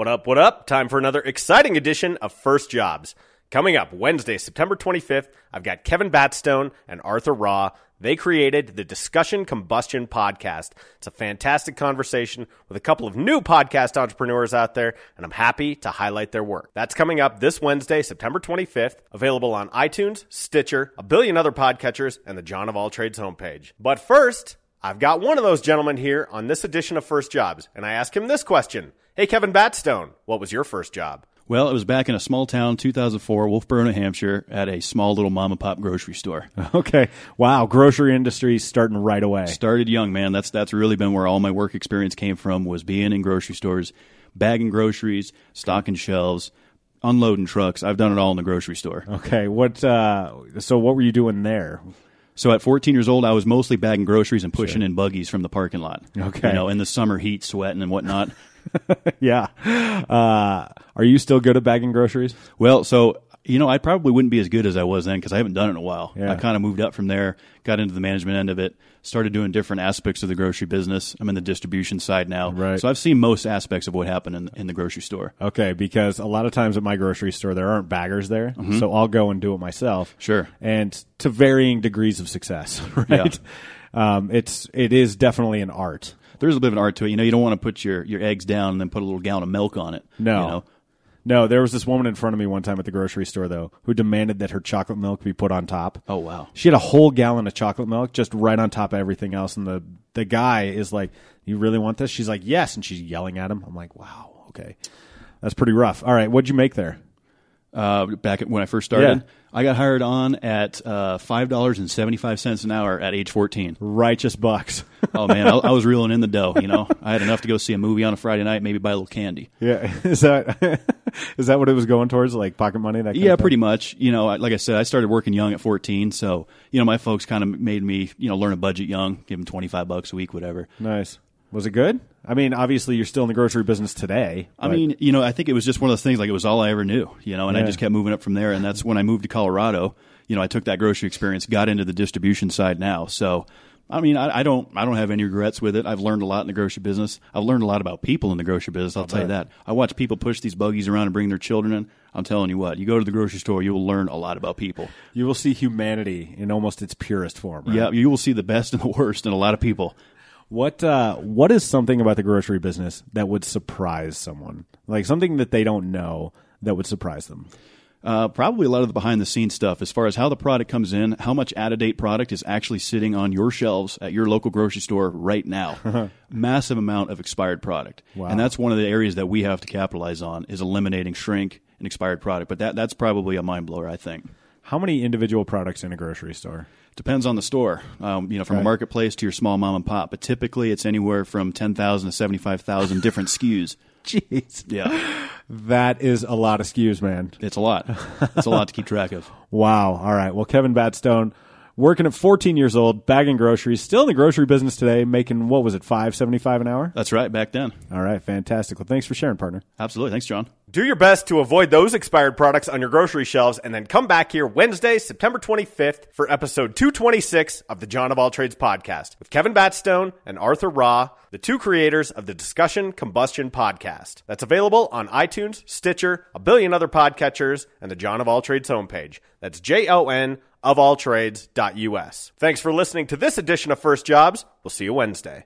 What up, what up? Time for another exciting edition of First Jobs. Coming up Wednesday, September 25th, I've got Kevin Batstone and Arthur Raw. They created the Discussion Combustion podcast. It's a fantastic conversation with a couple of new podcast entrepreneurs out there, and I'm happy to highlight their work. That's coming up this Wednesday, September 25th, available on iTunes, Stitcher, a billion other podcatchers, and the John of All Trades homepage. But first, I've got one of those gentlemen here on this edition of First Jobs, and I ask him this question. Hey, Kevin Batstone, what was your first job? Well, it was back in a small town, 2004, Wolfeboro, New Hampshire, at a small little mom and pop grocery store. Okay. Wow. Grocery industry starting right away. Started young, man. That's that's really been where all my work experience came from. Was being in grocery stores, bagging groceries, stocking shelves, unloading trucks. I've done it all in the grocery store. Okay. What? Uh, so what were you doing there? So at 14 years old, I was mostly bagging groceries and pushing in buggies from the parking lot. Okay. You know, in the summer heat, sweating and whatnot. yeah. Uh, are you still good at bagging groceries? Well, so you know, I probably wouldn't be as good as I was then because I haven't done it in a while. Yeah. I kind of moved up from there, got into the management end of it, started doing different aspects of the grocery business. I'm in the distribution side now, Right. so I've seen most aspects of what happened in, in the grocery store. Okay, because a lot of times at my grocery store there aren't baggers there, so I'll go and do it myself. Sure. and to varying degrees of success. Right. Um, it's it is definitely an art. There's a bit of an art to it. You know, you don't want to put your, your eggs down and then put a little gallon of milk on it. No. You know? No, there was this woman in front of me one time at the grocery store though who demanded that her chocolate milk be put on top. Oh, wow. She had a whole gallon of chocolate milk just right on top of everything else, and the the guy is like, "You really want this?" She's like, "Yes," and she's yelling at him. I'm like, "Wow, okay, that's pretty rough." All right, what'd you make there? Uh, back when I first started, Yeah. I got hired on at uh, $5.75 an hour at age 14. Righteous bucks. Oh, man, I, I was reeling in the dough, you know. I had enough to go see a movie on a Friday night, maybe buy a little candy. yeah, is that is that what it was going towards? Like pocket money? That kind Yeah, pretty much. You know, like I said, I started working young at 14, so you know, my folks kind of made me, you know, learn a budget young, give them 25 bucks a week, whatever. Nice. Was it good? I mean, obviously you're still in the grocery business today. I but- mean, you know, I think it was just one of those things. Like it was all I ever knew, you know, and I just kept moving up from there. And that's when I moved to Colorado. You know, I took that grocery experience, got into the distribution side now. So, I mean, I, I don't, I don't have any regrets with it. I've learned a lot in the grocery business. I've learned a lot about people in the grocery business. I'll tell you that. I watch people push these buggies around and bring their children in. I'm telling you what, you go to the grocery store, you will learn a lot about people. you will see humanity in almost its purest form. Right? Yeah, you will see the best and the worst in a lot of people. What uh, what is something about the grocery business that would surprise someone? Like something that they don't know that would surprise them. Uh, probably a lot of the behind the scenes stuff as far as how the product comes in, how much out of date product is actually sitting on your shelves at your local grocery store right now. Massive amount of expired product. Wow. And that's one of the areas that we have to capitalize on is eliminating shrink and expired product. But that, that's probably a mind blower, I think. How many individual products in a grocery store? Depends on the store, um, you know, from Right. a marketplace to your small mom and pop. But typically, it's anywhere from ten thousand to seventy five thousand different SKUs. Jeez, Yeah, that is a lot of SKUs, man. it's a lot. It's a lot to keep track of. Wow. All right. Well, Kevin Batstone, working at 14 years old, bagging groceries, still in the grocery business today, making what was it, 5.75 an hour? That's right. Back then, All right. Fantastic. Well, thanks for sharing, partner. absolutely. Thanks, John. Do your best to avoid those expired products on your grocery shelves and then come back here Wednesday, September 25th for episode 226 of the John of All Trades podcast with Kevin Batstone and Arthur Raw, the two creators of the Discussion Combustion podcast. That's available on iTunes, Stitcher, a billion other podcatchers, and the John of All Trades homepage. That's J O N of all trades.us. Thanks for listening to this edition of First Jobs. We'll see you Wednesday.